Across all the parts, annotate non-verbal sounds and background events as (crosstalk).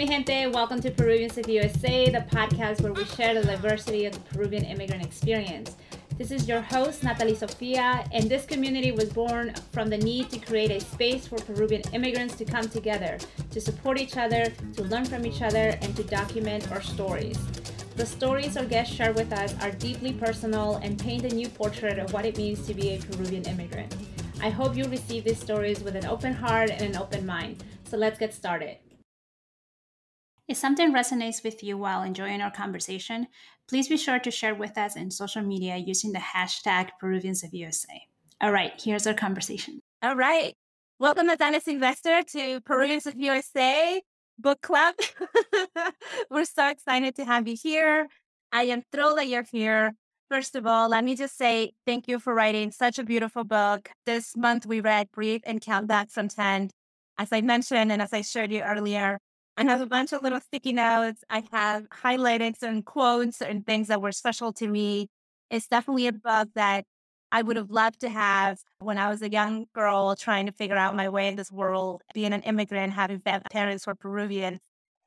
mi gente? Welcome to Peruvians of USA, the podcast where we share the diversity of the Peruvian immigrant experience. This is your host, Natalie Sofia, and this community was born from the need to create a space for Peruvian immigrants to come together, to support each other, to learn from each other, and to document our stories. The stories our guests share with us are deeply personal and paint a new portrait of what it means to be a Peruvian immigrant. I hope you receive these stories with an open heart and an open mind. So let's get started. If something resonates with you while enjoying our conversation, please be sure to share with us in social media using the hashtag Peruvians of USA. All right, here's our conversation. All right. Welcome, Natalia Sylvester, to Peruvians of USA Book Club. (laughs) We're so excited to have you here. I am thrilled that you're here. First of all, let me just say thank you for writing such a beautiful book. This month we read Breathe and Count Back from 10. As I mentioned and as I showed you earlier, I have a bunch of little sticky notes. I have highlighted some quotes and things that were special to me. It's definitely a book that I would have loved to have when I was a young girl trying to figure out my way in this world, being an immigrant, having parents who are Peruvian.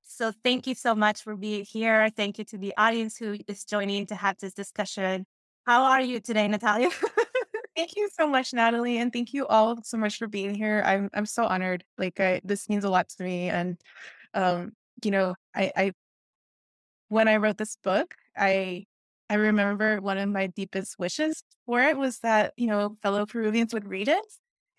So thank you so much for being here. Thank you to the audience who is joining to have this discussion. How are you today, Natalia? (laughs) thank you so much, Natalie, and thank you all so much for being here. I'm I'm so honored. Like I, this means a lot to me, and um, you know, I, I when I wrote this book, I I remember one of my deepest wishes for it was that, you know, fellow Peruvians would read it.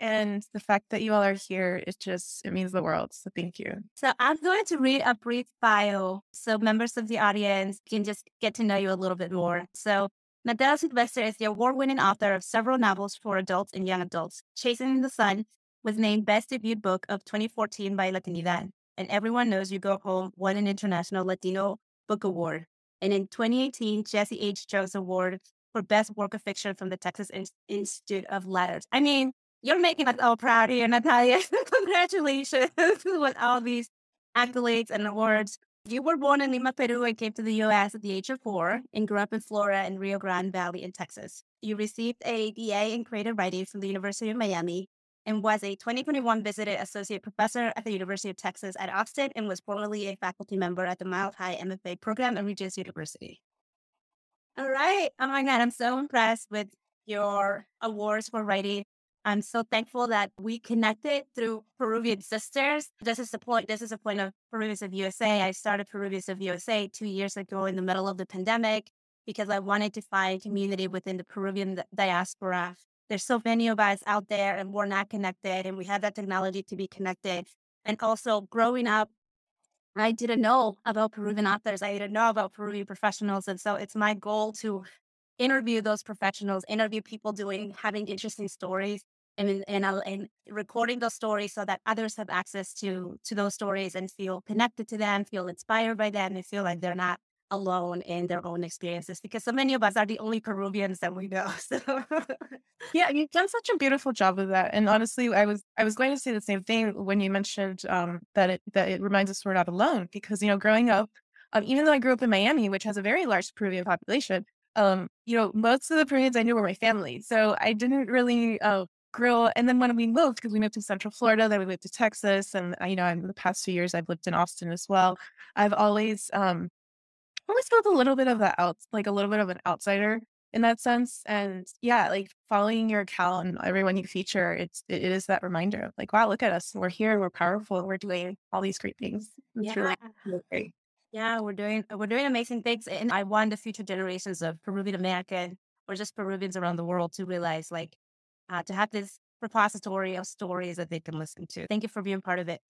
And the fact that you all are here, it just it means the world. So thank you. So I'm going to read a brief bio so members of the audience can just get to know you a little bit more. So Natalia Sylvester is the award-winning author of several novels for adults and young adults. Chasing the Sun was named Best Debut Book of 2014 by Latinidad and everyone knows you go home won an international Latino book award. And in 2018, Jesse H. Jones Award for Best Work of Fiction from the Texas In- Institute of Letters. I mean, you're making us all proud here, (laughs) Natalia. Congratulations (laughs) with all these accolades and awards. You were born in Lima, Peru, and came to the U.S. at the age of four and grew up in Florida and Rio Grande Valley in Texas. You received a BA in creative writing from the University of Miami and was a 2021 visited associate professor at the University of Texas at Austin and was formerly a faculty member at the Mile High MFA program at Regis University. All right. Oh my God, I'm so impressed with your awards for writing. I'm so thankful that we connected through Peruvian Sisters. This is the point. This is a point of Peruvians of USA. I started Peruvians of USA two years ago in the middle of the pandemic because I wanted to find community within the Peruvian diaspora there's so many of us out there and we're not connected and we have that technology to be connected. And also growing up, I didn't know about Peruvian authors. I didn't know about Peruvian professionals. And so it's my goal to interview those professionals, interview people doing, having interesting stories and, and, uh, and recording those stories so that others have access to, to those stories and feel connected to them, feel inspired by them and feel like they're not alone in their own experiences because so many of us are the only Peruvians that we know. (laughs) So yeah, you've done such a beautiful job of that. And honestly, I was I was going to say the same thing when you mentioned um, that it that it reminds us we're not alone because you know growing up, um, even though I grew up in Miami, which has a very large Peruvian population, um, you know most of the Peruvians I knew were my family, so I didn't really. Uh, grow and then when we moved because we moved to central florida then we moved to texas and uh, you know in the past few years i've lived in austin as well i've always um always felt a little bit of that out, like a little bit of an outsider in that sense. And yeah, like following your account and everyone you feature, it's it is that reminder of like, wow, look at us, we're here, we're powerful, and we're doing all these great things. It's yeah. really, really great. Yeah, we're doing we're doing amazing things, and I want the future generations of Peruvian American or just Peruvians around the world to realize, like, uh, to have this repository of stories that they can listen to. Thank you for being part of it.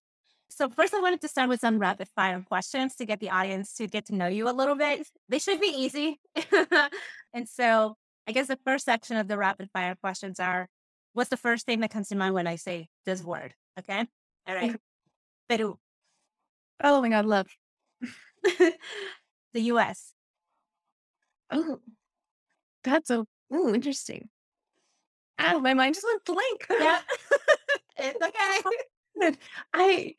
So first I wanted to start with some rapid fire questions to get the audience to get to know you a little bit. (laughs) They should be easy. (laughs) and so I guess the first section of the rapid fire questions are what's the first thing that comes to mind when I say this word? Okay. All right. (laughs) Peru. Oh my God, love. the US. Oh, that's so ooh, interesting. Oh, my mind just went blank. Yeah. it's okay. I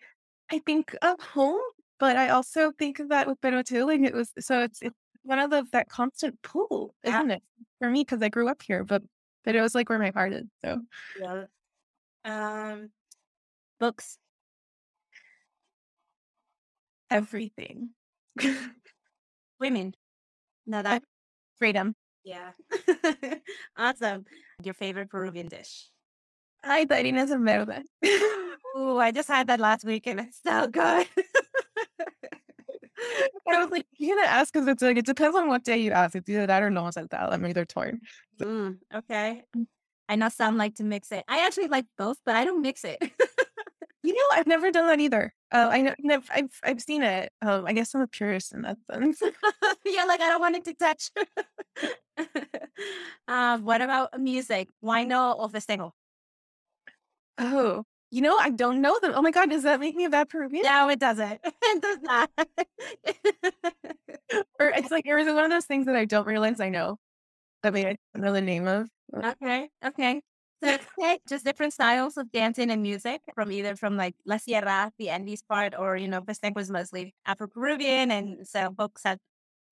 I think of home, but I also think of that with too. Like it was so it's it's one of the that constant pull, isn't it? For me, because I grew up here, but but it was like where my heart is. So Yeah. Um, books. everything. (laughs) Women. No, that Freedom. yeah. (laughs) awesome. Your favorite Peruvian dish. Ay, tarinas en verde. Ooh, (laughs) I just had that last week and it's so good. I was like, you're gonna ask because it's like it depends on what day you ask. It's either that or lomo saltado. I'm either torn. Mm, okay. I know some like to mix it. I actually like both, but I don't mix it. (laughs) You know, I've never done that either. Uh, I know, you know, I've I've seen it. Um, I guess I'm a purist in that sense. (laughs) yeah, like I don't want it to touch. um, what about music? Huayno or festejo? Oh, you know, I don't know them. Oh my god, does that make me a bad Peruvian? No, it doesn't. (laughs) it does not. (laughs) Or it's like, it one of those things that I don't realize I know? That maybe I don't know the name of. okay, okay. So okay, just different styles of dancing and music from either from like La Sierra, the Andes part, or you know, festejo was mostly Afro-Peruvian, and so folks have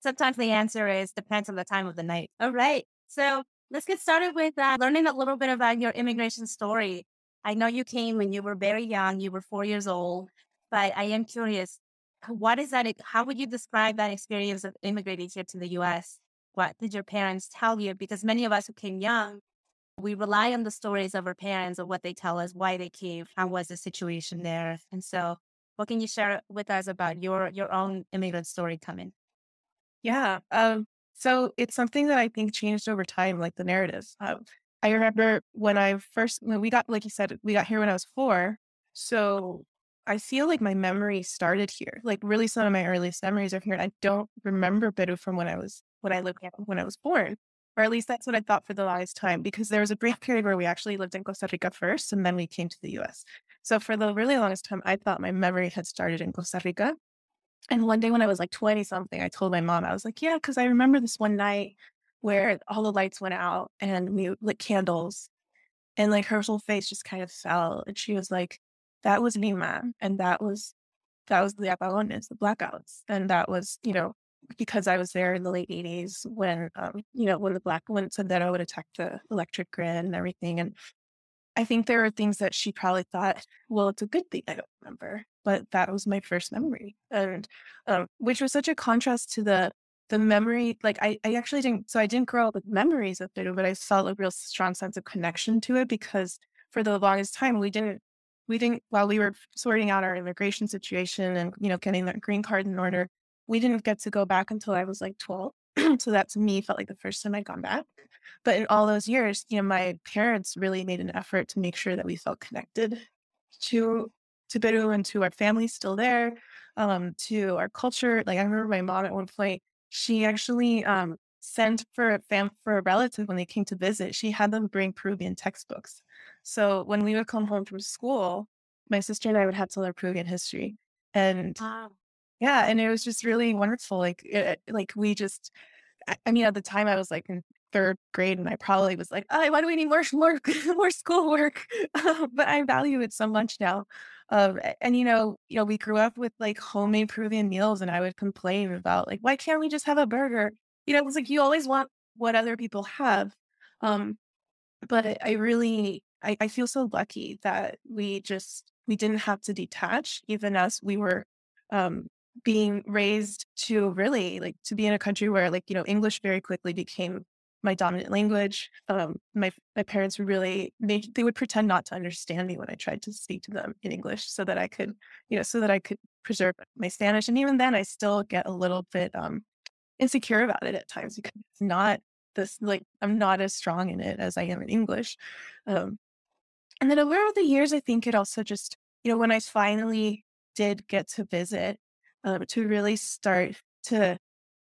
sometimes the answer is depends on the time of the night. All right, so let's get started with uh, learning a little bit about your immigration story. I know you came when you were very young, you were four years old, but I am curious, what is that? How would you describe that experience of immigrating here to the US? What did your parents tell you? Because many of us who came young, we rely on the stories of our parents of what they tell us, why they came, how was the situation there. And so what can you share with us about your your own immigrant story coming? Yeah. Um. So it's something that I think changed over time, like the narratives. Um, I remember when I first when we got, like you said, we got here when I was four. So I feel like my memory started here. Like really, some of my earliest memories are here. And I don't remember Peru from when I was when I lived when I was born, or at least that's what I thought for the longest time. Because there was a brief period where we actually lived in Costa Rica first, and then we came to the U.S. So for the really longest time, I thought my memory had started in Costa Rica. And one day when I was like 20 something, I told my mom, I was like, yeah, because I remember this one night where all the lights went out and we lit candles and like her whole face just kind of fell. And she was like, that was Lima. And that was, that was the apagones, the blackouts. And that was, you know, because I was there in the late 80s when, um, you know, when the black, when Sendero would attack the electric grid and everything. And I think there are things that she probably thought, well, it's a good thing I don't remember, but that was my first memory, and um, which was such a contrast to the the memory. Like I, I actually didn't. So I didn't grow up with memories of Peru, but I felt a real strong sense of connection to it because for the longest time we didn't we didn't while we were sorting out our immigration situation and you know getting that green card in order, we didn't get to go back until I was like twelve. (clears throat) so that to me felt like the first time I'd gone back. But in all those years, you know, my parents really made an effort to make sure that we felt connected to to Peru and to our family still there, um, to our culture. Like I remember my mom at one point, she actually um sent for a fam for a relative when they came to visit, she had them bring Peruvian textbooks. So when we would come home from school, my sister and I would have to learn Peruvian history. And Wow. yeah, and it was just really wonderful. Like, it, like we just, I, I mean, at the time I was like in third grade, and I probably was like, "Oh, why do we need more more (laughs) more schoolwork?" (laughs) but I value it so much now. Um, and you know, you know, we grew up with like homemade Peruvian meals, and I would complain about like, why can't we just have a burger? You know, it's like you always want what other people have. Um, but I, really I, I feel so lucky that we just we didn't have to detach even as we were um being raised to really like to be in a country where like you know english very quickly became my dominant language um my my parents really they, they would pretend not to understand me when i tried to speak to them in english so that i could you know so that i could preserve my spanish and even then i still get a little bit um insecure about it at times because it's not this like i'm not as strong in it as i am in english um and then over the years, I think it also just, you know, when I finally did get to visit, um, to really start to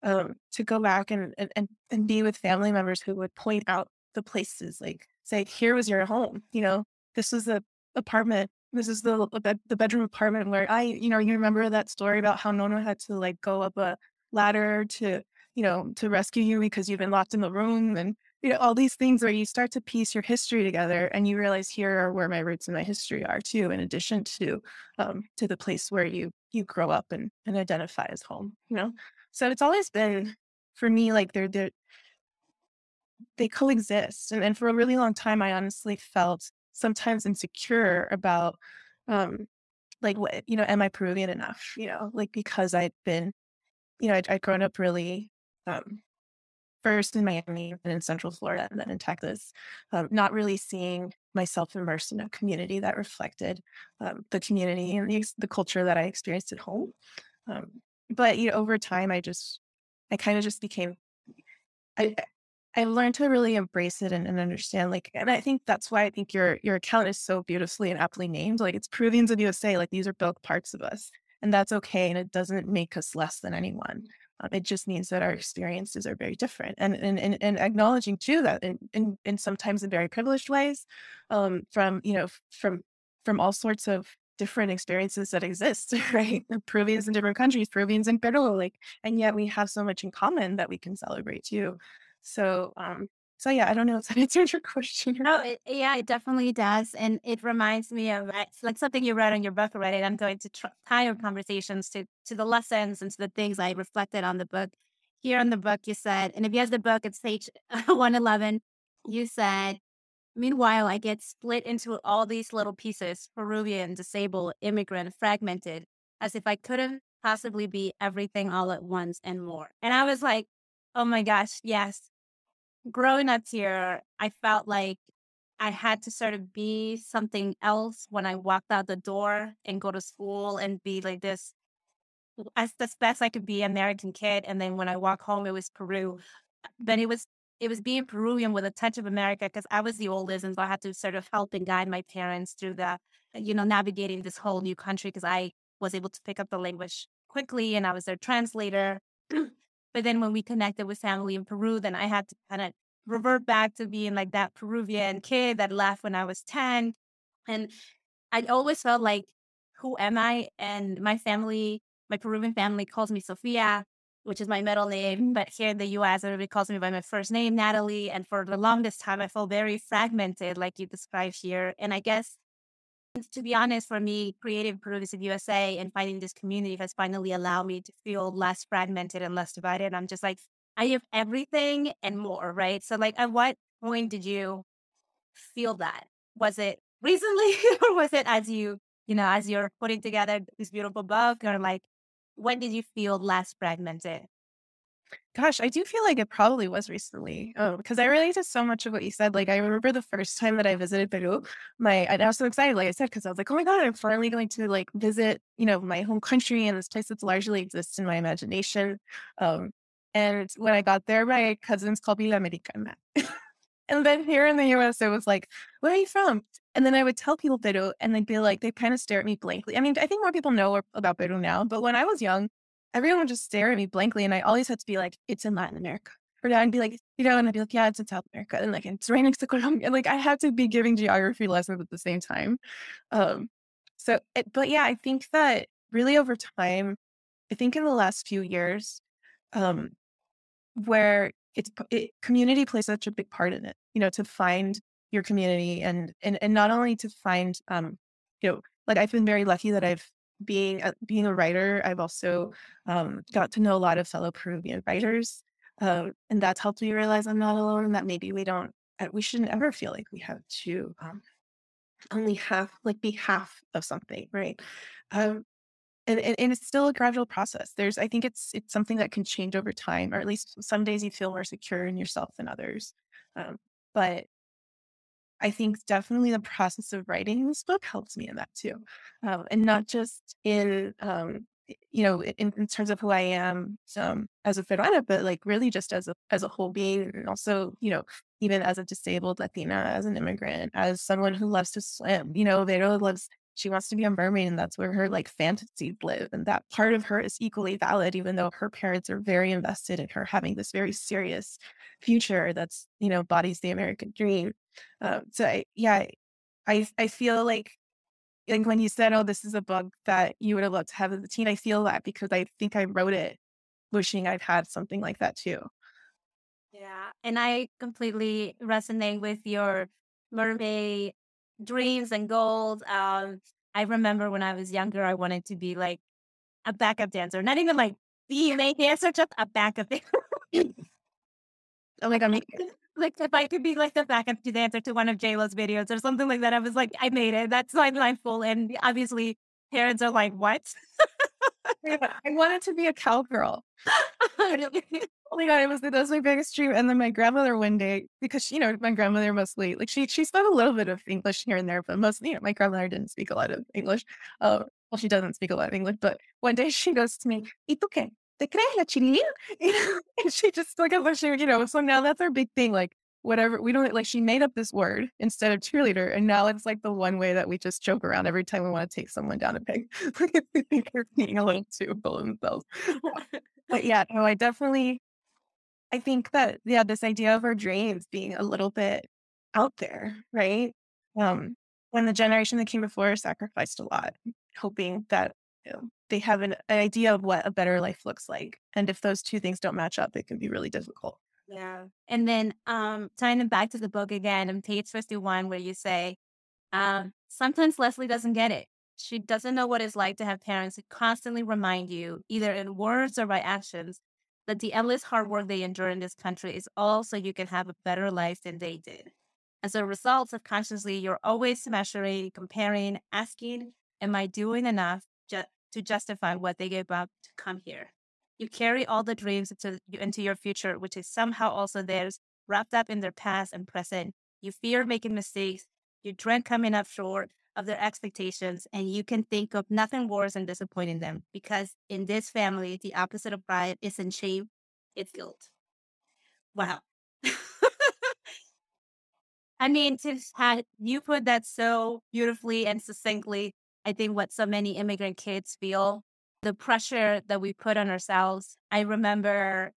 um, to go back and, and and be with family members who would point out the places, like say, here was your home, you know, this was the apartment, this is the the, bedroom apartment where I, you know, you remember that story about how Nono had to like go up a ladder to, you know, to rescue you because you've been locked in the room and you know, all these things where you start to piece your history together and you realize here are where my roots and my history are too, in addition to um to the place where you you grow up and, and identify as home, you know? So it's always been for me like they're they're they coexist. And and for a really long time I honestly felt sometimes insecure about um like what you know am i peruvian enough you know like because i'd been you know i'd, I'd grown up really um first in miami and in central florida and then in texas um, not really seeing myself immersed in a community that reflected um, the community and the, the culture that i experienced at home um, but you know over time i just i kind of just became I, I learned to really embrace it and, and, understand like and I think that's why I think your your account is so beautifully and aptly named. Like it's Peruvians of USA, like these are both parts of us. And that's okay. And it doesn't make us less than anyone. Um, it just means that our experiences are very different. And and, and, and acknowledging too that in, in, in sometimes in very privileged ways, um, from you know, from from all sorts of different experiences that exist, (laughs) right? Peruvians in different countries, Peruvians in Peru, like, and yet we have so much in common that we can celebrate too. So, um, so yeah, I don't know if that (laughs) answered your question. No, it, yeah, it definitely does, and it reminds me of it's like something you read in your book already. And I'm going to try, tie our conversations to to the lessons and to the things I reflected on the book. Here in the book, you said, and if you have the book, it's page (laughs) 111. You said, meanwhile, I get split into all these little pieces: Peruvian, disabled, immigrant, fragmented, as if I couldn't possibly be everything all at once and more. And I was like, oh my gosh, yes growing up here, I felt like I had to sort of be something else when I walked out the door and go to school and be like this as the best I could be American kid. And then when I walk home, it was Peru. But it was it was being Peruvian with a touch of America because I was the oldest, and so I had to sort of help and guide my parents through the, you know, navigating this whole new country because I was able to pick up the language quickly and I was their translator. (clears throat) But then when we connected with family in Peru, then I had to kind of revert back to being like that Peruvian kid that left when I was 10. And I always felt like, who am I? And my family, my Peruvian family calls me Sofia, which is my middle name. But here in the US, everybody calls me by my first name, Natalie. And for the longest time, I felt very fragmented, like you described here. And I guess to be honest, for me, creative Peruvians of USA and finding this community has finally allowed me to feel less fragmented and less divided. I'm just like, I have everything and more, right? So, like, at what point did you feel that? Was it recently, (laughs) or was it as you, you know, as you're putting together this beautiful book, or like, when did you feel less fragmented? Gosh, I do feel like it probably was recently. Oh, because I related to so much of what you said. Like I remember the first time that I visited Peru, my and I was so excited, like I said, because I was like, oh my God, I'm finally going to like visit, you know, my home country and this place that's largely exists in my imagination. Um, and when I got there, my cousins called me La Americana. (laughs) and then here in the US, it was like, where are you from? And then I would tell people Peru, and they'd be like, they kind of stare at me blankly. I mean, I think more people know about Peru now, but when I was young, everyone would just stare at me blankly. And I always had to be like, it's in Latin America. Or I'd be like, you know, and I'd be like, yeah, it's in South America. And like, it's right next to Colombia. Like, I had to be giving geography lessons at the same time. Um, so, it, but yeah, I think that really over time, I think in the last few years, um, where it's it, community plays such a big part in it, you know, to find your community and, and, and not only to find, um, you know, like I've been very lucky that I've being a, being a writer, I've also um, got to know a lot of fellow Peruvian writers, uh, and that's helped me realize I'm not alone, and that maybe we don't, uh, we shouldn't ever feel like we have to um, only have like be half of something, right? Um, and, and, and it's still a gradual process. There's, I think it's it's something that can change over time, or at least some days you feel more secure in yourself than others. Um, but I think definitely the process of writing this book helps me in that too. Um, and not just in, um, you know, in, in, terms of who I am um, as a Peruana, but like really just as a, as a whole being. And also, you know, even as a disabled Latina, as an immigrant, as someone who loves to swim, you know, Vero loves she wants to be a mermaid and that's where her like fantasies live and that part of her is equally valid even though her parents are very invested in her having this very serious future that's you know embodies the american dream. Um, so I, yeah i i feel like like when you said oh this is a book that you would have loved to have as a teen i feel that because i think i wrote it wishing i'd had something like that too. Yeah and i completely resonate with your mermaid dreams and goals. Um, I remember when I was younger, I wanted to be like a backup dancer, not even like the main dancer, just a backup dancer. (coughs) oh my god, like if I could be like the backup dancer to one of J Lo's videos or something like that, I was like, I made it. That's my life goal. And obviously, parents are like, what? I wanted to be a cowgirl. (laughs) oh my god, it was that was my biggest dream. And then my grandmother one day, because you know, my grandmother mostly like she she spoke a little bit of English here and there, but mostly, you know, my grandmother didn't speak a lot of English. Uh, well, she doesn't speak a lot of English, but one day (laughs) she goes to me, ¿Y tú qué? ¿Te crees la chilindrina? (laughs) and she just like, you know, so now that's our big thing. Like, whatever we don't like she made up this word instead of cheerleader and now it's like the one way that we just joke around every time we want to take someone down a peg (laughs) we think they're being a little too full of themselves but yeah no i definitely i think that yeah this idea of our dreams being a little bit out there right um when the generation that came before sacrificed a lot hoping that you know, they have an, an idea of what a better life looks like and if those two things don't match up it can be really difficult yeah. And then um tying it back to the book again on page 51 where you say, um, sometimes Leslie doesn't get it. She doesn't know what it's like to have parents who constantly remind you, either in words or by actions, that the endless hard work they endure in this country is all so you can have a better life than they did. As a result, subconsciously, you're always measuring, comparing, asking, Am I doing enough ju- to justify what they gave up to come here? You carry all the dreams into, into your future, which is somehow also theirs, wrapped up in their past and present. You fear making mistakes. You dread coming up short of their expectations, and you can think of nothing worse than disappointing them because in this family, the opposite of pride isn't shame, it's guilt. Wow. (laughs) I mean, to have you put that so beautifully and succinctly, I think what so many immigrant kids feel the pressure that we put on ourselves. I remember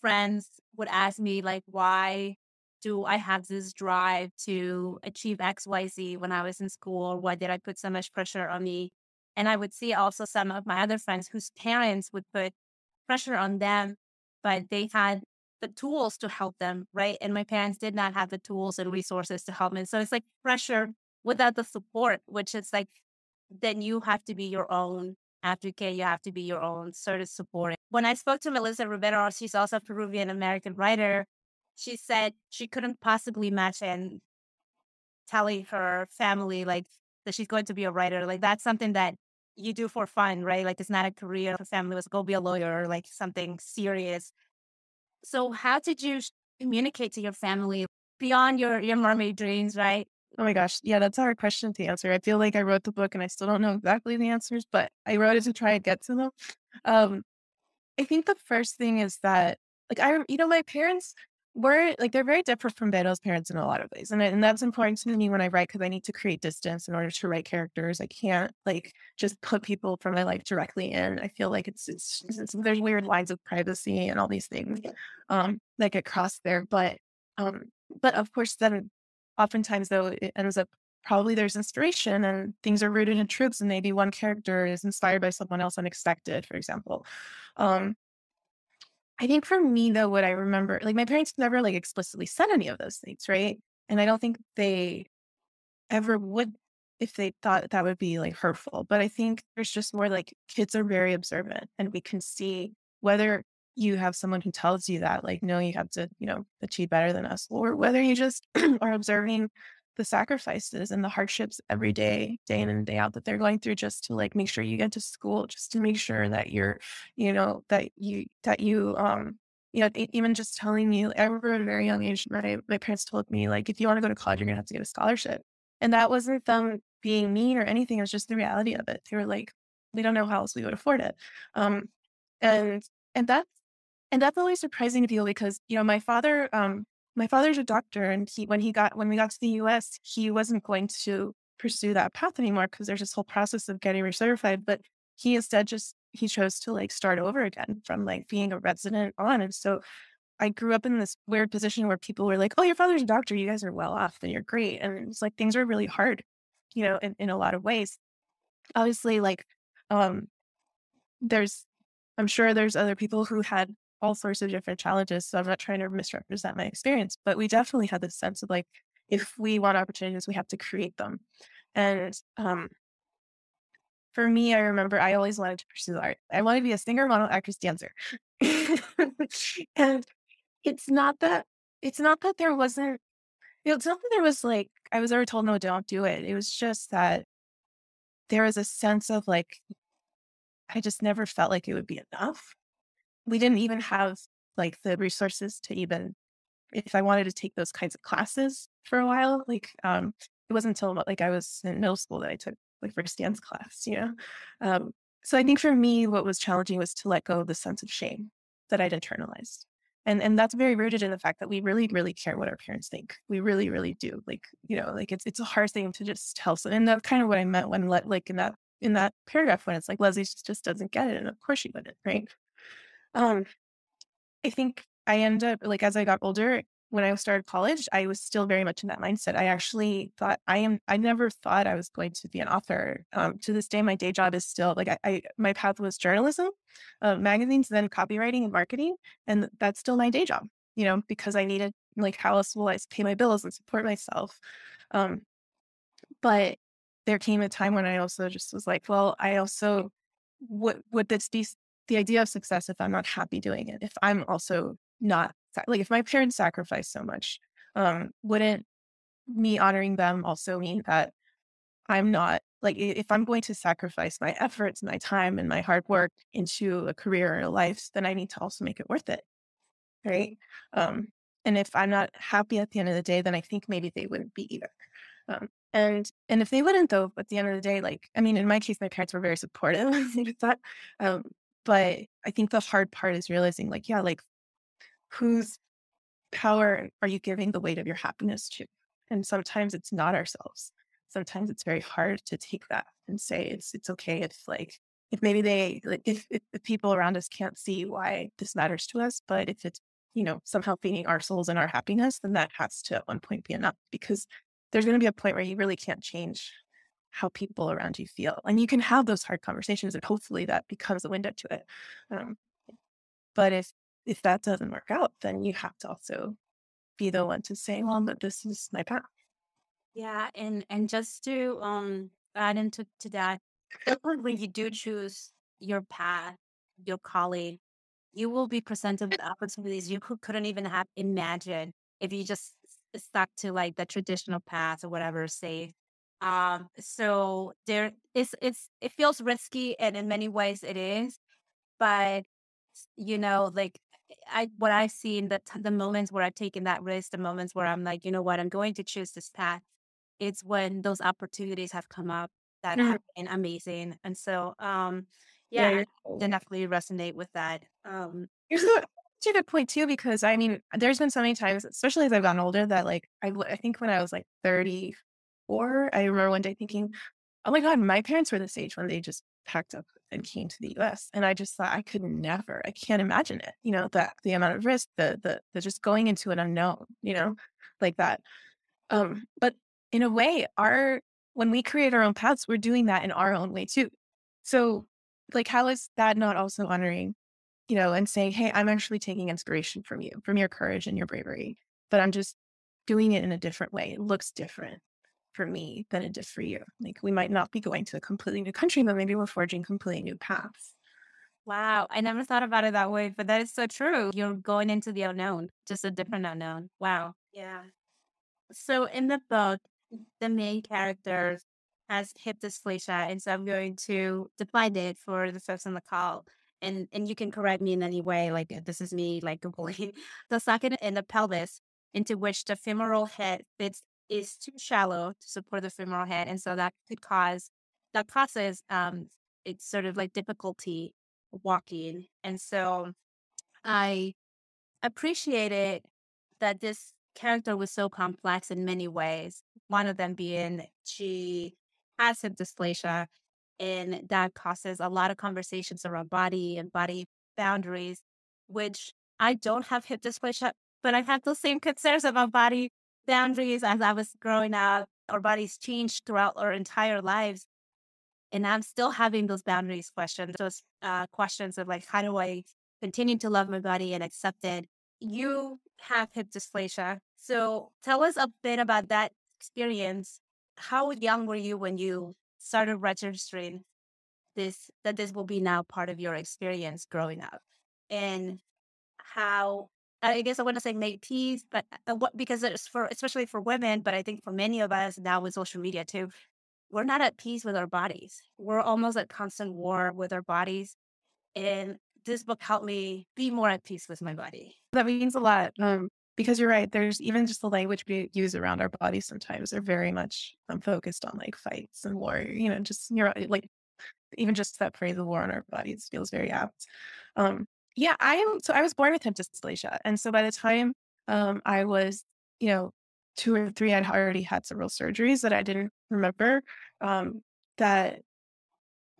friends would ask me, like, why do I have this drive to achieve XYZ when I was in school? Why did I put so much pressure on me? And I would see also some of my other friends whose parents would put pressure on them, but they had the tools to help them, right? And my parents did not have the tools and resources to help me. So it's like pressure without the support, which is like, then you have to be your own advocate, you have to be your own sort of support. When I spoke to Melissa Rivero, she's also a Peruvian American writer, she said she couldn't possibly imagine telling her family like that she's going to be a writer. Like that's something that you do for fun, right? Like it's not a career. Her family was go be a lawyer or like something serious. So how did you communicate to your family beyond your your mermaid dreams, right? Oh my gosh. Yeah, that's a hard question to answer. I feel like I wrote the book and I still don't know exactly the answers, but I wrote it to try and get to them. Um, I think the first thing is that, like, I, you know, my parents were like, they're very different from Vero's parents in a lot of ways. And, and that's important to me when I write because I need to create distance in order to write characters. I can't like just put people from my life directly in. I feel like it's, it's, it's there's weird lines of privacy and all these things um, that get crossed there. But, um, but of course, then oftentimes though it ends up probably there's inspiration and things are rooted in truths and maybe one character is inspired by someone else unexpected for example um i think for me though what i remember like my parents never like explicitly said any of those things right? And i don't think they ever would if they thought that would be like hurtful but i think there's just more like kids are very observant and we can see whether you have someone who tells you that, like, no, you have to, you know, achieve better than us, or whether you just (clears throat) are observing the sacrifices and the hardships every day, day in and day out that they're going through just to like make sure you get to school, just to make sure that you're, you know, that you, that you, um, you know, even just telling you, I remember at a very young age, my, my parents told me, like, if you want to go to college, you're going to have to get a scholarship. And that wasn't them being mean or anything. It was just the reality of it. They were like, we don't know how else we would afford it. Um, and, and that's and that's always surprising to people because you know my father um my father's a doctor and he when he got when we got to the us he wasn't going to pursue that path anymore because there's this whole process of getting recertified but he instead just he chose to like start over again from like being a resident on and so i grew up in this weird position where people were like oh your father's a doctor you guys are well off and you're great and it's like things are really hard you know in, in a lot of ways. Obviously like um there's i'm sure there's other people who had all sorts of different challenges. So I'm not trying to misrepresent my experience, but we definitely had this sense of like, if we want opportunities, we have to create them. And um, for me, I remember I always wanted to pursue art. I wanted to be a singer, model, actress, dancer. (laughs) and it's not that it's not that there wasn't it's not that there was like I was ever told no, don't do it. It was just that there was a sense of like, I just never felt like it would be enough. We didn't even have like the resources to even, if I wanted to take those kinds of classes for a while, like, um, it wasn't until like I was in middle school that I took like first dance class, you know? Um, so I think for me, what was challenging was to let go of the sense of shame that I'd internalized. And and that's very rooted in the fact that we really, really care what our parents think. We really, really do. Like, you know, like it's it's a hard thing to just tell someone. And that's kind of what I meant when let like in that in that paragraph when it's like Leslie just, just doesn't get it. And of course she wouldn't, right? Um I think I end up like as I got older, when I started college, I was still very much in that mindset. I actually thought I am, I never thought I was going to be an author. Um, to this day, my day job is still like I, I my path was journalism, uh, magazines, then copywriting and marketing. And that's still my day job, you know, because I needed like, how else will I pay my bills and support myself? Um, but there came a time when I also just was like, well, I also, what would this be the idea of success if I'm not happy doing it? If I'm also not like if my parents sacrificed so much, um, wouldn't me honoring them also mean that I'm not like if I'm going to sacrifice my efforts, my time, and my hard work into a career or a life, then I need to also make it worth it, right? Um, and if I'm not happy at the end of the day, then I think maybe they wouldn't be either. Um, and and if they wouldn't, though, at the end of the day, like I mean, in my case, my parents were very supportive (laughs) that. Um, but I think the hard part is realizing, like, yeah, like whose power are you giving the weight of your happiness to? And sometimes it's not ourselves. Sometimes it's very hard to take that and say it's it's okay if like if maybe they like if, if the people around us can't see why this matters to us, but if it's you know somehow feeding our souls and our happiness, then that has to at one point be enough because there's going to be a point where you really can't change how people around you feel, and you can have those hard conversations, and hopefully that becomes a window to it. Um, but if if that doesn't work out, then you have to also be the one to say, well, but this is my path. Yeah, and and just to um add into to that, when you do choose your path, your calling, you will be presented with opportunities you could, couldn't even have imagined if you just stuck to like the traditional path or whatever say um so there is it's it feels risky and in many ways it is but you know like I what I've seen the the moments where I've taken that risk, the moments where I'm like, you know what, I'm going to choose this path. It's when those opportunities have come up that Mhm. have been amazing, and so um, yeah, Yeah, I definitely resonate with that. Um, You're so a good point too, because I mean, there's been so many times, especially as I've gotten older, that like I think when I was like 34, I remember one day thinking, oh my God, my parents were this age when they just packed up and came to the US. And I just thought I could never, I can't imagine it, you know, the the amount of risk, the the the just going into an unknown, you know, like that. Um, but in a way, our when we create our own paths, we're doing that in our own way too. So like how is that not also honoring you know, and saying, Hey, I'm actually taking inspiration from you, from your courage and your bravery, but I'm just doing it in a different way. It looks different for me than it did for you. Like we might not be going to a completely new country, but maybe we're forging completely new paths. wow, I never thought about it that way, but that is so true. You're going into the unknown, just a different unknown. Wow. Yeah. So in the book, mm. the main character has hip dysplasia, and so I'm going to define it for the folks on the call. And and you can correct me in any way, like uh, this is me like (laughs) googling the socket in the pelvis into which the femoral head fits is too shallow to support the femoral head, and so that could cause that causes um it's sort of like difficulty walking, and so I appreciated that this character was so complex in many ways. One of them being she has hip dysplasia, and that causes a lot of conversations around body and body boundaries, which I don't have hip dysplasia, but I have the same concerns about body boundaries as I was growing up. Our bodies changed throughout our entire lives. And I'm still having those boundaries questions, those uh, questions of like, how do I continue to love my body and accept it? You have hip dysplasia. So tell us a bit about that experience. How young were you when you started registering this, that this will be now part of your experience growing up? And how, I guess I want to say make peace, but uh, what, because it's for, especially for women, but I think for many of us now with social media too, we're not at peace with our bodies. We're almost at constant war with our bodies. And this book helped me be more at peace with my body. That means a lot. Um, because you're right. There's even just the language we use around our bodies sometimes are very much um, focused on like fights and war. You know, just you're like even just that phrase "the war on our bodies" feels very apt. Um, yeah, I am. So I was born with hip dysplasia, and so by the time um, I was, you know, two or three, I'd already had several surgeries that I didn't remember. Um, that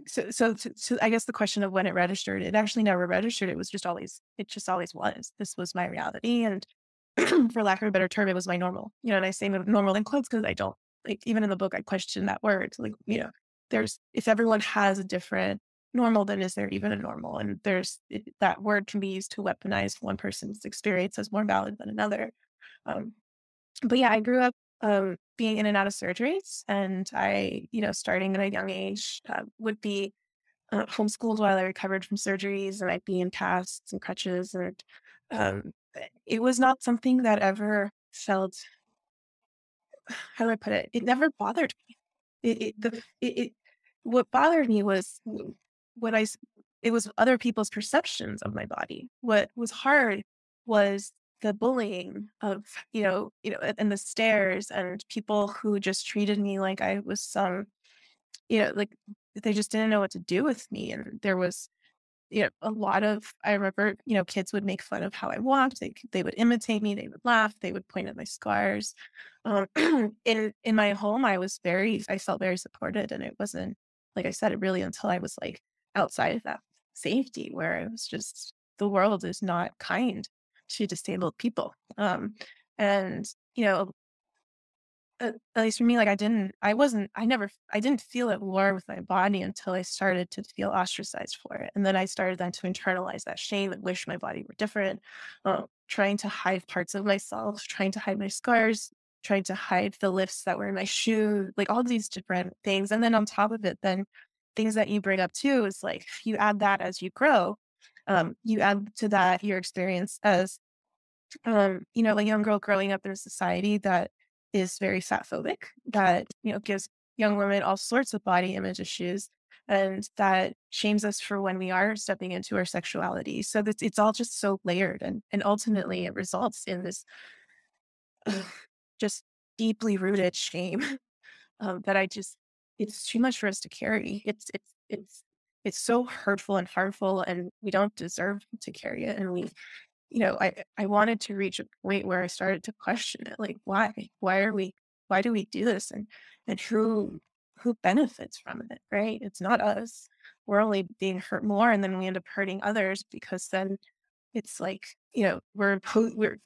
so, so so I guess the question of when it registered, it actually never registered. It was just always, it just always was. This was my reality, and (clears throat) for lack of a better term, it was my normal. You know, and I say normal in quotes because I don't like even in the book I question that word. Like, you know, there's if everyone has a different normal, then is there even a normal? And there's it, that word can be used to weaponize one person's experience as more valid than another. Um, but yeah, I grew up um, being in and out of surgeries, and I, you know, starting at a young age, uh, would be uh, homeschooled while I recovered from surgeries, and I'd be in casts and crutches, and um, it was not something that ever felt how do I put it? It never bothered me. It, it the it, it what bothered me was what I it was other people's perceptions of my body. What was hard was the bullying of you know you know and the stares and people who just treated me like I was some you know like they just didn't know what to do with me and there was you know, a lot of I remember, you know, kids would make fun of how I walked. They they would imitate me. They would laugh. They would point at my scars. Um, (clears throat) in in my home, I was very, I felt very supported, and it wasn't like I said it really until I was like outside of that safety, where it was just the world is not kind to disabled people. Um, and you know, at least for me, like I didn't, I wasn't, I never, I didn't feel at war with my body until I started to feel ostracized for it. And then I started then to internalize that shame and wish my body were different, uh, trying to hide parts of myself, trying to hide my scars, trying to hide the lifts that were in my shoe, like all these different things. And then on top of it, then things that you bring up too is like you add that as you grow, um, you add to that your experience as, um, you know, a young girl growing up in a society that is very fat phobic that you know gives young women all sorts of body image issues and that shames us for when we are stepping into our sexuality. So that it's all just so layered and and ultimately it results in this uh, (sighs) just deeply rooted shame (laughs) um, that i just it's too much for us to carry it's it's it's it's so hurtful and harmful and we don't deserve to carry it and we you know, I I wanted to reach a point where I started to question it, like why? Why are we why do we do this? And and who who benefits from it, right? It's not us. We're only being hurt more and then we end up hurting others because then it's like, you know, we're we're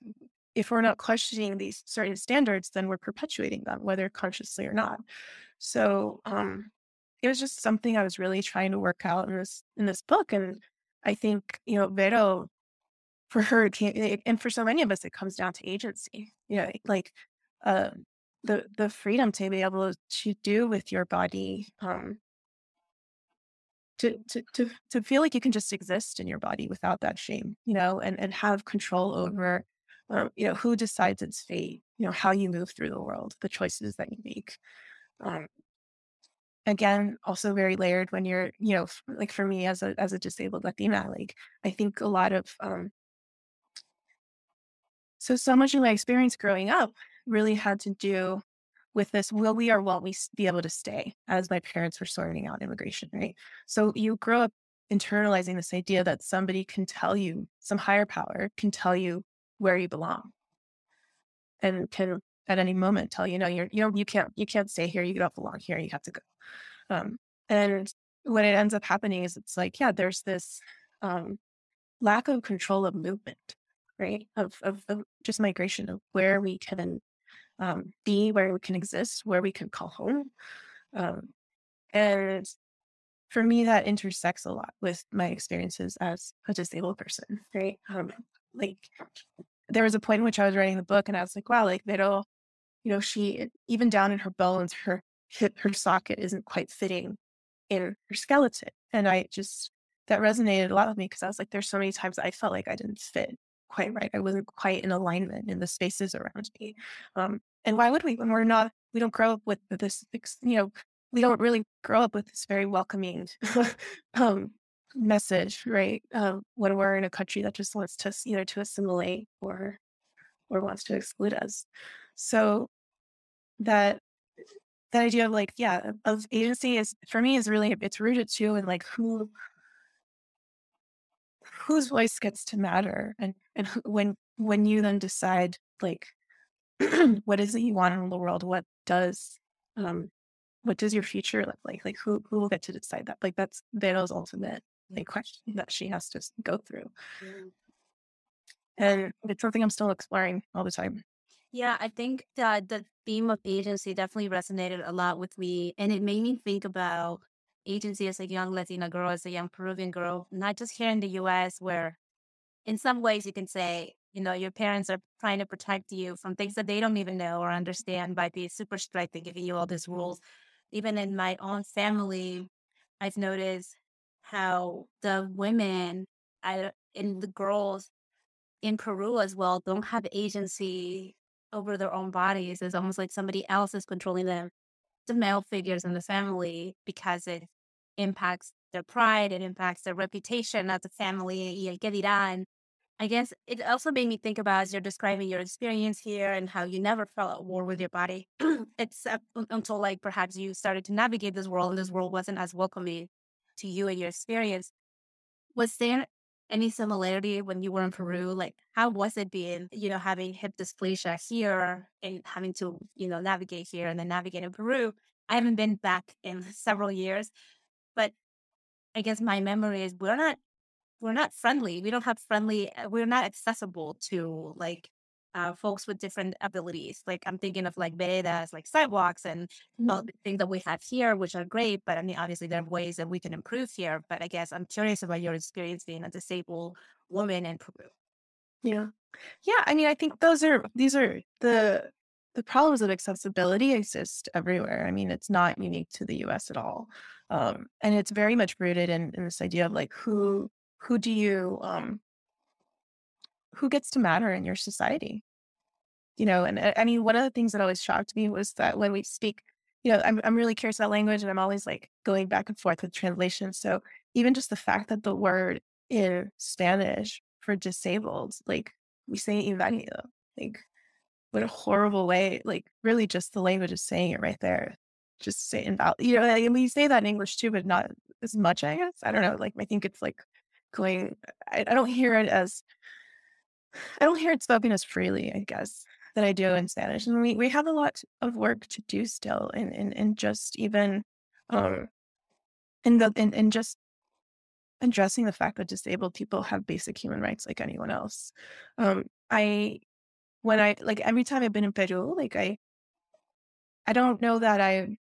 if we're not questioning these certain standards, then we're perpetuating them, whether consciously or not. So um it was just something I was really trying to work out in this in this book. And I think, you know, Vero for her, and for so many of us, it comes down to agency. You know, like uh, the the freedom to be able to do with your body, um, to to to to feel like you can just exist in your body without that shame. You know, and and have control over, um, you know, who decides its fate. You know, how you move through the world, the choices that you make. Um, again also very layered when you're you know like for me as a as a disabled latina like i think a lot of um so, so much of my experience growing up really had to do with this will we or won't we be able to stay as my parents were sorting out immigration, right? So, you grow up internalizing this idea that somebody can tell you, some higher power can tell you where you belong and can at any moment tell you, no, you're, you know, you can't, you can't stay here. You don't belong here. You have to go. Um, and what it ends up happening is it's like, yeah, there's this um, lack of control of movement right? Of, of, of just migration of where we can um, be, where we can exist, where we can call home. Um, and for me, that intersects a lot with my experiences as a disabled person, right? Um, like there was a point in which I was writing the book and I was like, wow, like Vero, you know, she, even down in her bones, her hip, her socket isn't quite fitting in her skeleton. And I just, that resonated a lot with me because I was like, there's so many times I felt like I didn't fit quite right. I wasn't quite in alignment in the spaces around me. Um, and why would we when we're not, we don't grow up with this, you know, we don't really grow up with this very welcoming (laughs) um, message, right? Um, when we're in a country that just wants to either to assimilate or or wants to exclude us. So that that idea of like, yeah, of agency is for me is really it's rooted too in like who whose voice gets to matter and and who, when when you then decide like (clears throat) what is it you want in the world? What does um what does your future look like? Like who who will get to decide that? Like that's Vero's ultimate like question that she has to go through. And it's something i'm still exploring all the time yeah i think that the theme of agency definitely resonated a lot with me and it made me think about agency as a young Latina girl, as a young Peruvian girl, not just here in the US, where in some ways you can say, you know, your parents are trying to protect you from things that they don't even know or understand by being super strict and giving you all these rules. Even in my own family, I've noticed how the women I, and the girls in Peru as well don't have agency over their own bodies. It's almost like somebody else is controlling them the male figures in the family because it impacts their pride, it impacts their reputation as a family, eh, dirán. I guess it also made me think about as you're describing your experience here and how you never felt at war with your body, (clears throat) except until like perhaps you started to navigate this world and this world wasn't as welcoming to you and your experience. Was there any similarity when you were in Peru? Like, how was it being, you know, having hip dysplasia here and having to, you know, navigate here and then navigate in Peru? I haven't been back in (laughs) several years, but I guess my memory is we're not we're not friendly. We don't have friendly. Uh, we're not accessible to like uh, folks with different abilities. Like I'm thinking of like veredas, like sidewalks, and all the things that we have here, which are great. But I mean, obviously there are ways that we can improve here. But I guess I'm curious about your experience being a disabled woman in Peru. Yeah, yeah. I mean, I think those are these are the the problems of accessibility exist everywhere. I mean, it's not unique to the U.S. at all. Um, and it's very much rooted in, in this idea of like who who do you um who gets to matter in your society you know and uh, i mean one of the things that always shocked me was that when we speak you know i'm, I'm really curious about language and i'm always like going back and forth with translation so even just the fact that the word in spanish for disabled like we say inválido like what a horrible way like really just the language is saying it right there just say invalid. You know, like, we say that in English too, but not as much. I guess I don't know. Like I think it's like going. I, I don't hear it as. I don't hear it spoken as freely. I guess that I do in Spanish, and we we have a lot of work to do still, and and and just even, um, in the in in just addressing the fact that disabled people have basic human rights like anyone else. Um, I when I like every time I've been in Peru, like I I don't know that I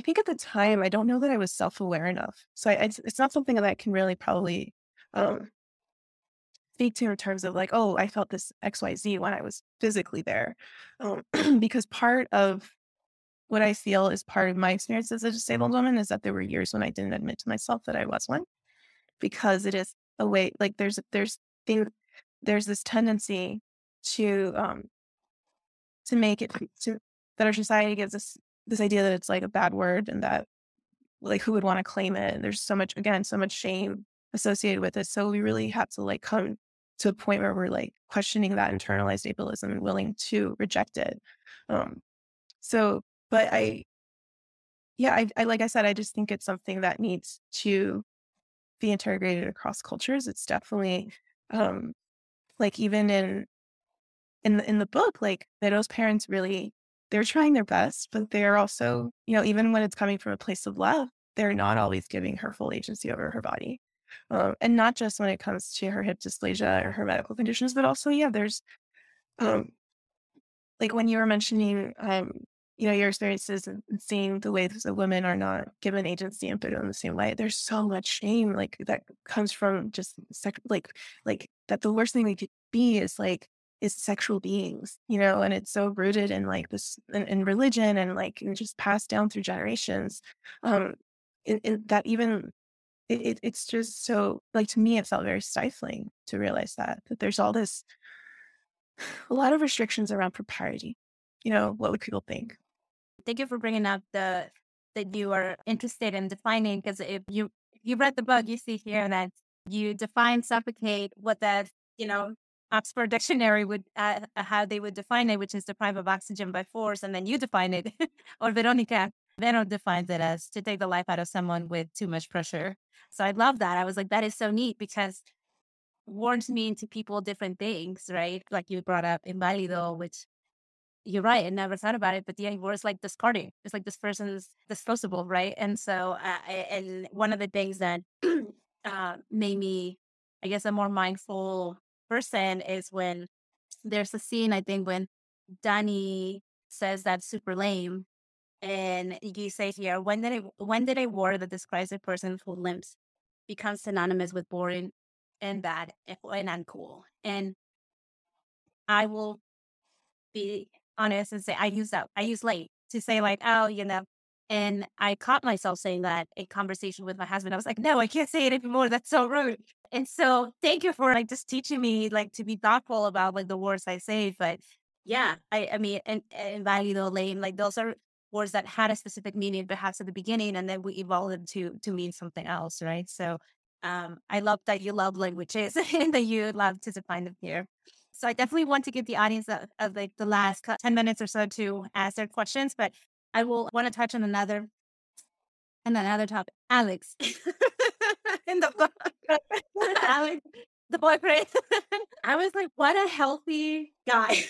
I think at the time, I don't know that I was self aware enough. So I, it's, it's not something that I can really probably um, speak to in terms of like, oh, I felt this XYZ when I was physically there. Um, (clears throat) because part of what I feel is part of my experience as a disabled woman is that there were years when I didn't admit to myself that I was one because it is a way like there's there's there's this tendency to um to make it to that our society gives us this idea that it's like a bad word and that like who would want to claim it and there's so much again so much shame associated with it so we really have to like come to a point where we're like questioning that internalized ableism and willing to reject it. Um so but i yeah I, I like i said i just think it's something that needs to be integrated across cultures. It's definitely um like even in in the, in the book like those parents really they're trying their best, but they're also, you know, even when it's coming from a place of love, they're not always giving her full agency over her body. Um, and not just when it comes to her hip dysplasia or her medical conditions, but also, yeah, there's um, like when you were mentioning, um, you know, your experiences and seeing the ways that women are not given agency and put in the same way. There's so much shame like that comes from just sec- like like that the worst thing we could be is like is sexual beings, you know, and it's so rooted in like this in, in religion and like and just passed down through generations. Um, in, in that even it, it, it's just so like to me it felt very stifling to realize that that there's all this (sighs) a lot of restrictions around propriety. You know, what would people think? Thank you for bringing up the that you are interested in defining. Because if you you read the book, you see here that you define suffocate what that you know Oxford Dictionary would uh, how they would define it, which is deprive of oxygen by force, and then you define it, (laughs) or Veronica Vero defines it as to take the life out of someone with too much pressure. So I love that. I was like, that is so neat because warns me to people different things, right? Like you brought up in invalido, which you're right. I never thought about it, but the word is like discarding. It's like this person is disposable, right? And so, uh, and one of the things that (clears throat) uh, made me, I guess, a more mindful person is when there's a scene, I think, when Danny says that's super lame. And you say here, when did I when did a word that describes a person who limps becomes synonymous with boring and bad and uncool? And I will be honest and say I use that. I use late to say like, oh, you know. And I caught myself saying that in conversation with my husband. I was like, no, I can't say it anymore. That's so rude. And so thank you for like just teaching me like to be thoughtful about like the words I say. But yeah, I, I mean, and, inválido, lame, like those are words that had a specific meaning perhaps at the beginning and then we evolved them to to mean something else, right? So um, I love that you love languages (laughs) and that you love to define them here. So I definitely want to give the audience of, of like the last 10 minutes or so to ask their questions, but I will want to touch on another and another topic. Alex. (laughs) In the book. (laughs) Alex, the boyfriend. I was like, what a healthy guy.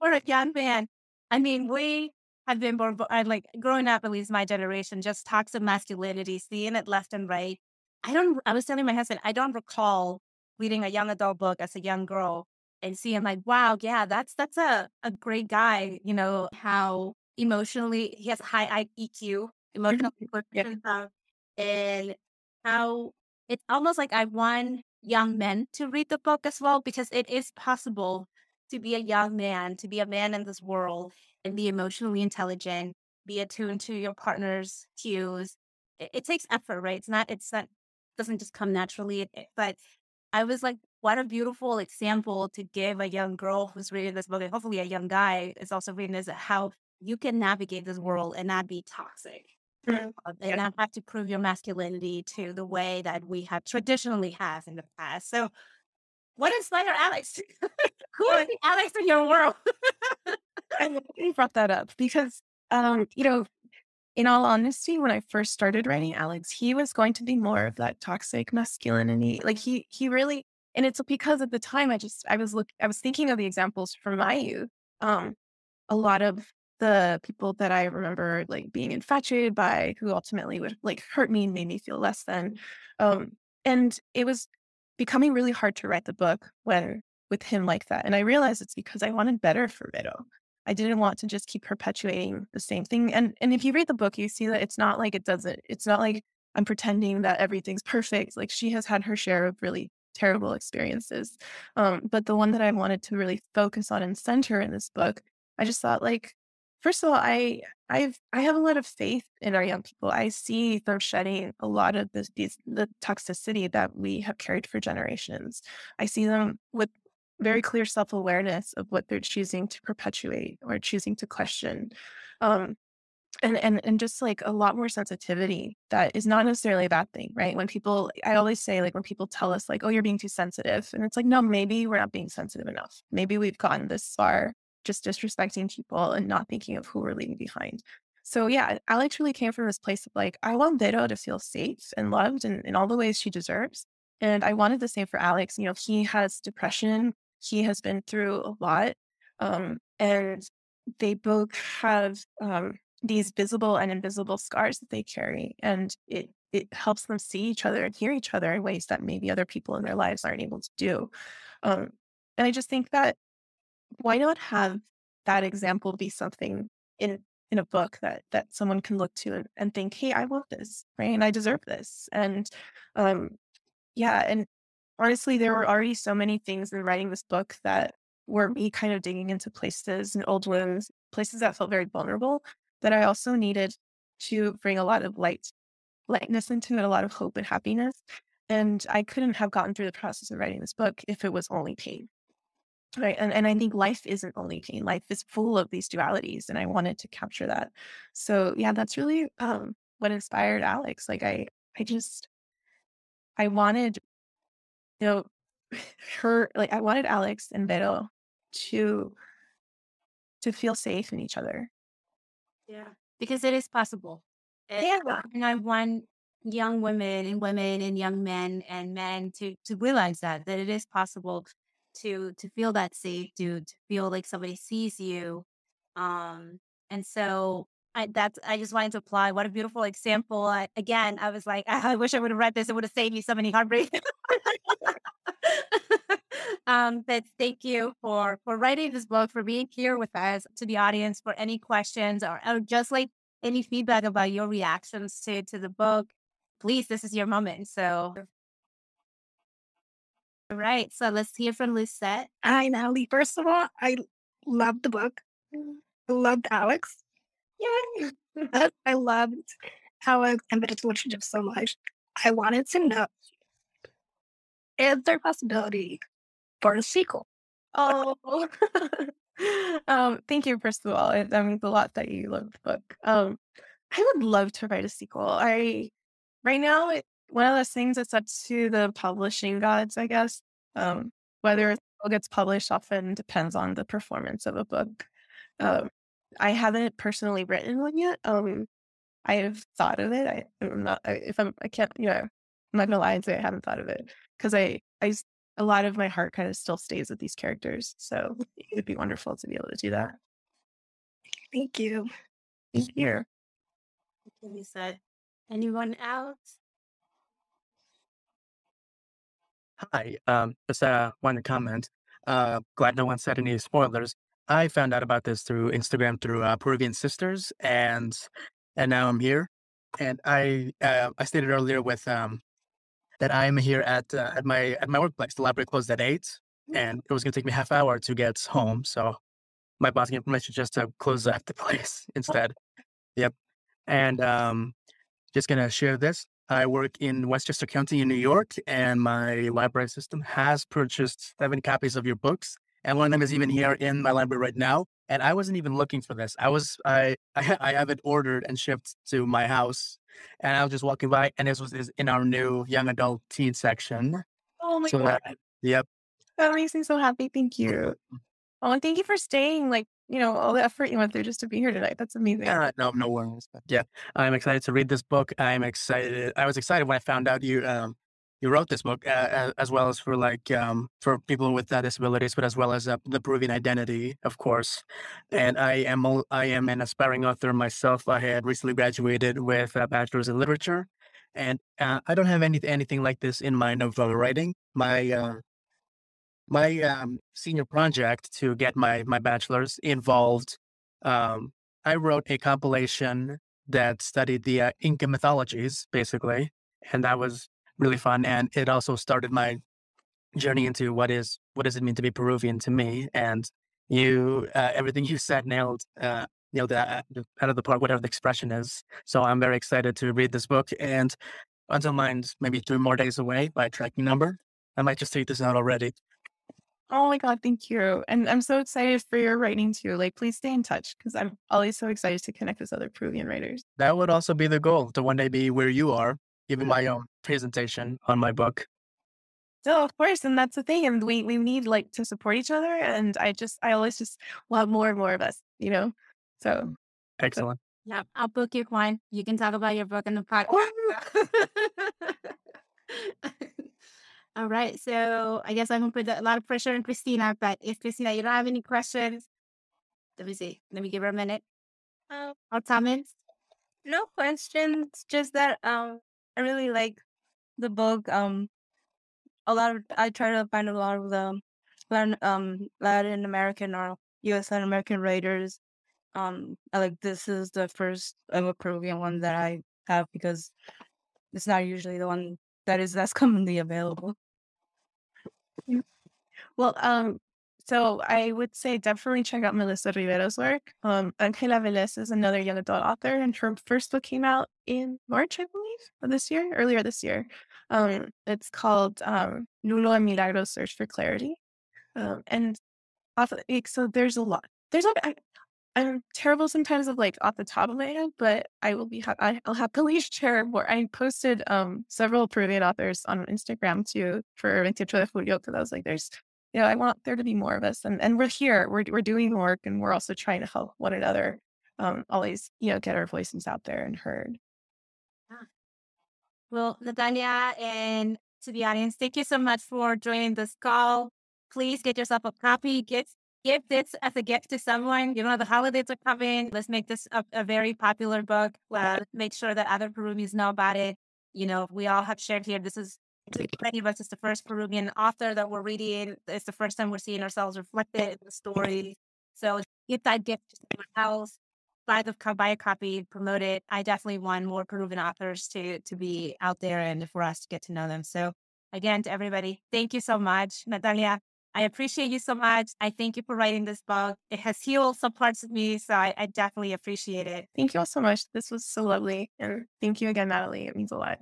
or a young man. I mean, we have been born, I like growing up, at least my generation, just talks of masculinity, seeing it left and right. I don't, I was telling my husband, I don't recall reading a young adult book as a young girl and seeing like, wow, yeah, that's that's a, a great guy, you know, how emotionally he has high EQ, emotional mm-hmm. yeah. Um, and how it's almost like I want young men to read the book as well because it is possible to be a young man, to be a man in this world and be emotionally intelligent, be attuned to your partner's cues. It, it takes effort, right? It's not, it's not, doesn't just come naturally. But I was like, what a beautiful example to give a young girl who's reading this book, and hopefully a young guy is also reading this, how you can navigate this world and not be toxic. Mm-hmm. And yeah. not have to prove your masculinity to the way that we have traditionally have in the past. So what inspired Alex? (laughs) Who is the Alex in your world? I love you brought that up because um, you know, in all honesty, when I first started writing Alex, he was going to be more of that toxic masculinity. Like he he really and it's because at the time I just I was look I was thinking of the examples from my youth. Um a lot of the people that I remember like being infatuated by who ultimately would like hurt me and made me feel less than. Um and it was becoming really hard to write the book when with him like that. And I realized it's because I wanted better for Vero. I didn't want to just keep perpetuating the same thing. And and if you read the book, you see that it's not like it doesn't. It's not like I'm pretending that everything's perfect. Like she has had her share of really terrible experiences. Um, but the one that I wanted to really focus on and center in this book, I just thought like, first of all, I I've I have a lot of faith in our young people. I see them shedding a lot of this these the toxicity that we have carried for generations. I see them with very clear self awareness of what they're choosing to perpetuate or choosing to question. Um, and, and and just like a lot more sensitivity that is not necessarily a bad thing right when people i always say like when people tell us like oh you're being too sensitive and it's like no maybe we're not being sensitive enough maybe we've gotten this far just disrespecting people and not thinking of who we're leaving behind so yeah alex really came from this place of like i want vero to feel safe and loved and in all the ways she deserves and i wanted the same for alex you know he has depression he has been through a lot. Um, and they both have um, these visible and invisible scars that they carry. And it, it helps them see each other and hear each other in ways that maybe other people in their lives aren't able to do. Um, and I just think that why not have that example be something in in a book that that someone can look to and, and think, hey, I want this, right? And I deserve this. And um yeah, and honestly, there were already so many things in writing this book that were me kind of digging into places and old wounds, places that felt very vulnerable, that I also needed to bring a lot of light, lightness into it, a lot of hope and happiness. And I couldn't have gotten through the process of writing this book if it was only pain. Right. And and I think life isn't only pain. Life is full of these dualities. And I wanted to capture that. So yeah, that's really um what inspired Alex. Like I I just I wanted, you know, (laughs) her like I wanted Alex and Vero to to feel safe in each other. Yeah. Because it is possible. Yeah. And I want young women and women and young men and men to to realize that that it is possible to to feel that safe, to to feel like somebody sees you. Um and so I that's I just wanted to apply. What a beautiful example. I, again, I was like, (laughs) I, wish I would have read this. It would have saved me so many heartbreaks. (laughs) um, but thank you for for writing this book, for being here with us, to the audience, for any questions or, or just like any feedback about your reactions to to the book. Please, this is your moment. So all right. So let's hear from Lisette. Hi, Natalie. First of all, I loved the book. I loved Alex. Yay! (laughs) I loved Alex and Bittersweet Relationship so much. I wanted to know is there a possibility for a sequel? Oh, (laughs) um, thank you. First of all, it, that means a lot that you love the book. Um, I would love to write a sequel. I right now it, one of those things that's up to the publishing gods, I guess. Um, whether it gets published often depends on the performance of a book. Um, I haven't personally written one yet. Um, I have thought of it. I, I'm not. I, if I'm, I can't. You know, I'm not gonna lie and say I haven't thought of it because I, I, a lot of my heart kind of still stays with these characters. So it would be wonderful to be able to do that. Thank you. Thank you. You said, anyone else? Hi, um, just uh, one comment. Uh, glad no one said any spoilers. I found out about this through Instagram through uh, Peruvian Sisters, and and now I'm here. And I uh, I stated earlier with um, that I'm here at uh, at my at my workplace. The library closed at eight, and it was going to take me half hour to get home. So my boss gave permission just to close (laughs) up the place instead. Yep. And um, just gonna share this. I work in Westchester County in New York, and my library system has purchased seven copies of your books and one of them is even here in my library right now. And I wasn't even looking for this. I was I (laughs) I, I have it ordered and shipped to my house, and I was just walking by, and this was is in our new young adult teen section. Oh my so god! That, yep. That makes me so happy. Thank you. Mm-hmm. Oh, and thank you for staying. Like you know all the effort you went through just to be here tonight. That's amazing. Yeah, no, no worries. Yeah, I'm excited to read this book. I'm excited. I was excited when I found out you um you wrote this book uh, as well as for like um, for people with uh, disabilities, but as well as uh, the Peruvian identity, of course. And I am I am an aspiring author myself. I had recently graduated with a bachelor's in literature, and uh, I don't have any anything like this in my novella writing. My uh, my um, senior project to get my my bachelor's involved. Um, I wrote a compilation that studied the uh, Inca mythologies, basically, and that was really fun. And it also started my journey into what is what does it mean to be Peruvian to me. And you, uh, everything you said nailed uh, nailed that out of the park, whatever the expression is. So I'm very excited to read this book. And until mine's maybe three more days away by tracking number, I might just take this out already. Oh my God, thank you. And I'm so excited for your writing too. Like, please stay in touch because I'm always so excited to connect with other Peruvian writers. That would also be the goal to one day be where you are giving my own presentation on my book. So of course, and that's the thing, and we we need like to support each other. And I just I always just want more and more of us, you know. So excellent. Yeah, I'll book you, Juan. You can talk about your book in the podcast. (laughs) All right, so I guess I'm gonna put a lot of pressure on Christina. But if Christina, you don't have any questions, let me see. Let me give her a minute. Um, or comments. No questions. Just that um I really like the book. Um, a lot of I try to find a lot of the Latin, um Latin American or U.S. Latin American writers. Um, I like this is the first ever Peruvian one that I have because it's not usually the one that is that's (laughs) commonly available. Well, um, so I would say definitely check out Melissa Rivera's work. Um, Angela Velez is another young adult author, and her first book came out in March, I believe, this year, earlier this year. Um, it's called um, Lulu and Milagro's Search for Clarity. Um, and off of, so there's a lot. There's a, I'm terrible sometimes of like off the top of my head, but I will be ha- I, will happily (laughs) share more. I posted um several Peruvian authors on Instagram too for 28 de Julio because I was like, there's you know I want there to be more of us, and and we're here, we're we're doing work, and we're also trying to help one another. Um, always you know get our voices out there and heard. Well, Natalia and to the audience, thank you so much for joining this call. Please get yourself a copy. Get give this as a gift to someone. You know, the holidays are coming. Let's make this a, a very popular book. Uh, make sure that other Peruvians know about it. You know, we all have shared here. This is many of us. It's the first Peruvian author that we're reading. It's the first time we're seeing ourselves reflected in the story. So give that gift to someone else. Buy the buy a copy, promote it. I definitely want more Peruvian authors to to be out there and for us to get to know them. So again, to everybody, thank you so much, Natalia. I appreciate you so much. I thank you for writing this book. It has healed some parts of me, so I, I definitely appreciate it. Thank you all so much. This was so lovely. And thank you again, Natalie. It means a lot.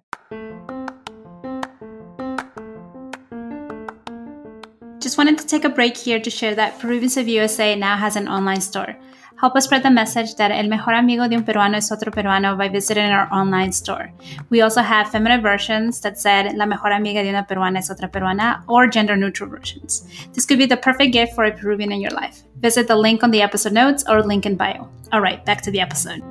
Just wanted to take a break here to share that Peruvians of USA now has an online store. Help us spread the message that el mejor amigo de un peruano es otro peruano by visiting our online store. We also have feminine versions that said la mejor amiga de una peruana es otra peruana or gender neutral versions. This could be the perfect gift for a Peruvian in your life. Visit the link on the episode notes or link in bio. All right, back to the episode.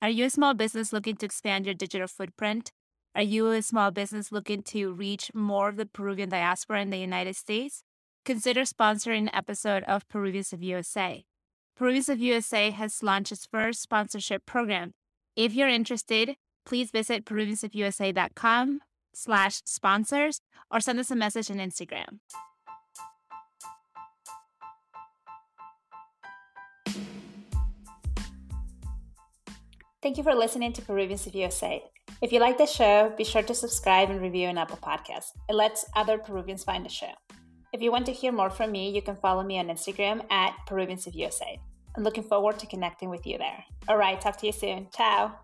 Are you a small business looking to expand your digital footprint? Are you a small business looking to reach more of the Peruvian diaspora in the United States? Consider sponsoring an episode of Peruvians of USA. Peruvians of USA has launched its first sponsorship program. If you're interested, please visit peruviansofUSA.com slash sponsors or send us a message on Instagram. Thank you for listening to Peruvians of USA. If you like the show, be sure to subscribe and review an Apple Podcast. It lets other Peruvians find the show. If you want to hear more from me, you can follow me on Instagram at Peruvians of USA. I'm looking forward to connecting with you there. All right, talk to you soon. Ciao.